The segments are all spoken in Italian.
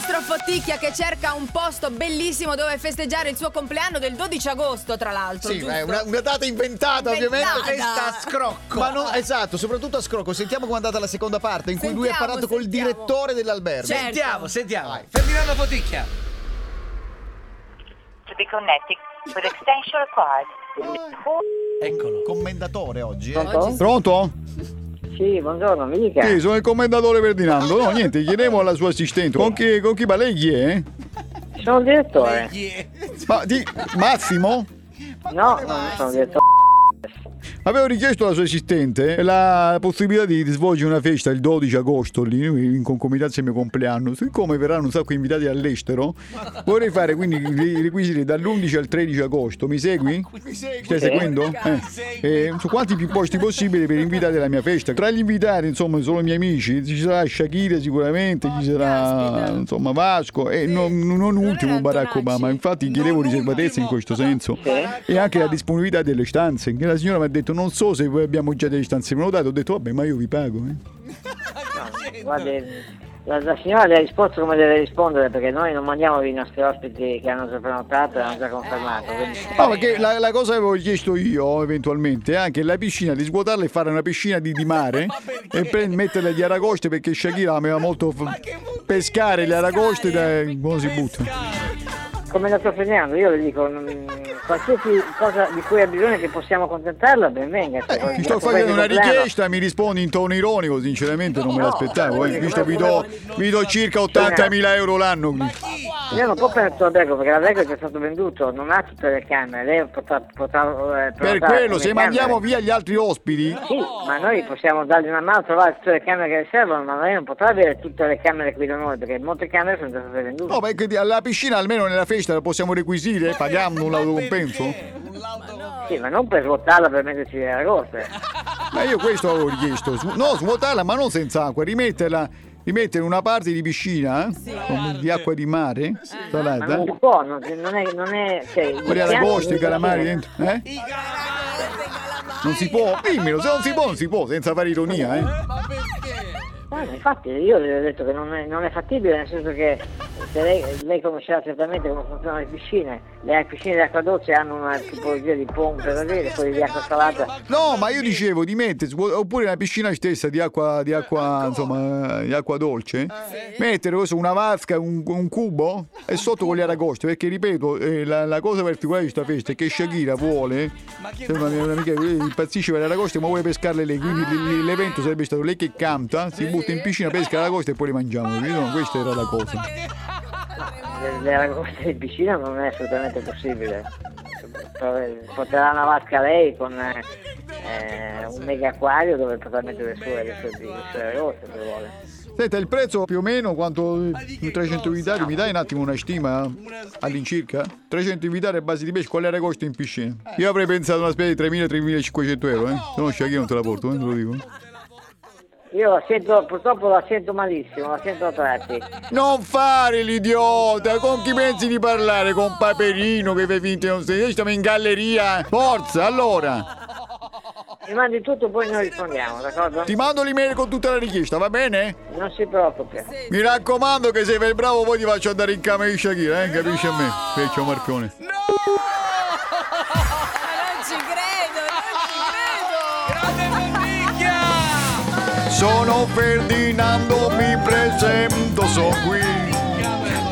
nostro Fotticchia che cerca un posto bellissimo dove festeggiare il suo compleanno del 12 agosto, tra l'altro. Sì, è una, una data inventata, ovviamente. Inventata. Testa a scrocco. Ma non, esatto, soprattutto a Scrocco. Sentiamo com'è andata la seconda parte in cui lui ha Sentiamo, parlato col sentiamo. direttore dell'albergo. Certo. Sentiamo, sentiamo. Vai. Ferdinando Foticchia. To be connected with extension required. Eccolo. Commendatore oggi. eh. Pronto? Pronto? Sì, buongiorno, mi dica. Sì, sono il commendatore Ferdinando. No, niente, chiedevo alla sua assistente. Con chi, con chi va lei chi è? Sono il direttore. Ma di Massimo? No, non sono il direttore. Avevo richiesto alla sua assistente la possibilità di svolgere una festa il 12 agosto lì in concomitanza al mio compleanno. Siccome verranno un sacco di invitati all'estero, vorrei fare quindi i requisiti dall'11 al 13 agosto. Mi segui? Stai seguendo? Eh. Eh, su quanti più posti possibili per invitare alla mia festa. Tra gli invitati, insomma, sono i miei amici. Ci sarà Shakira sicuramente, ci sarà caspita. insomma Vasco e non, non ultimo Barack. Obama. Infatti chiedevo riservatezza in questo senso e anche la disponibilità delle stanze. Che la signora mi ha detto non so se voi abbiamo già delle stanze prenotate. Ho detto vabbè ma io vi pago. eh. Guardi, la, la signora le ha risposto come deve rispondere perché noi non mandiamo i nostri ospiti che hanno già prenotato e hanno già confermato. Quindi... No, perché la, la cosa che avevo chiesto io eventualmente è anche la piscina di svuotarla e fare una piscina di, di mare e pre- metterle gli aragoste perché Shakira amava molto f- pescare le aragoste da come si butta. Come la sto Ferdinando, io le dico, mm, qualsiasi cosa di cui ha bisogno che possiamo contentarla, ben venga. Cioè, Eh, ti sto facendo una richiesta, mi rispondi in tono ironico, sinceramente non me No, l'aspettavo. eh. Visto vi do, vi do circa 80.000 euro l'anno. Io non può prendere tutto l'albergo perché l'albergo è già stato venduto, non ha tutte le camere, lei potrà, potrà eh, Per quello, se camere. mandiamo via gli altri ospiti, Sì, ma noi possiamo dargli una mano a trovare tutte le camere che le servono, ma lei non potrà avere tutte le camere qui da noi perché molte camere sono già state vendute. no, perché alla piscina almeno nella festa la possiamo requisire pagando un autocompenso. Sì, ma non per svuotarla per metterci le aragoste. Ma io questo avevo richiesto. No, svuotarla, ma non senza acqua, rimetterla. Rimettere una parte di piscina eh, con- di acqua di mare, Ma salata, non si può, non, non è, non è, cioè, i con gli piani- aragosti, i calamari dentro. Eh? Non si può, dimmelo, se non si può, non si può, senza fare ironia, eh. Ah, infatti io le ho detto che non è, non è fattibile, nel senso che se lei, lei conoscerà certamente come funzionano le piscine, le piscine di acqua dolce hanno una tipologia di pompe da vedere, quelle di acqua salata. No, ma io dicevo di mettere, oppure la piscina stessa di acqua, di acqua, insomma, di acqua dolce, mettere questo, una vasca, un, un cubo? E sotto con gli aragosti, perché ripeto, eh, la, la cosa particolare di questa festa è che Shakira vuole, se una mia amica eh, impazzisce per le aragoste, ma vuole pescarle lei, quindi l- l- l'evento sarebbe stato lei che canta, si butta in piscina, pesca l'aragosta e poi le mangiamo? No, questa era la cosa. Le aragoste in piscina non è assolutamente possibile. Porterà una vasca lei con eh, eh, un mega acquario dove potrà mettere le sue, le sue, le sue aragoste se vuole. Senta, il prezzo più o meno quanto 300 invitati, mi dai un attimo una stima all'incirca? 300 invitati a base di pesce, quale aragosto in piscina? Io avrei pensato una spesa di 3.000-3.500 euro, eh? Se no Shakira non te la porto, eh, te lo dico. Io la sento, purtroppo la sento malissimo, la sento a tratti. Non fare l'idiota, con chi pensi di parlare? Con Paperino che fai finta di non sei? Stiamo in galleria. Forza, allora. Mi mandi tutto poi noi rispondiamo, d'accordo? Ti mando l'email con tutta la richiesta, va bene? Non si preoccupi. Mi raccomando che se fai bravo poi ti faccio andare in camera di Shakira, eh? Capisci a me? Feccio Marpione. Ma Sono Ferdinando, mi presento, sono qui.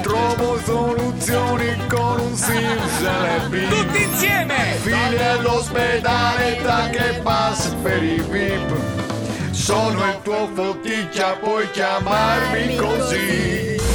Trovo soluzioni con un simile Tutti insieme! Fine all'ospedale, tra che pass per i VIP. Sono il tuo foticcia, puoi chiamarmi così.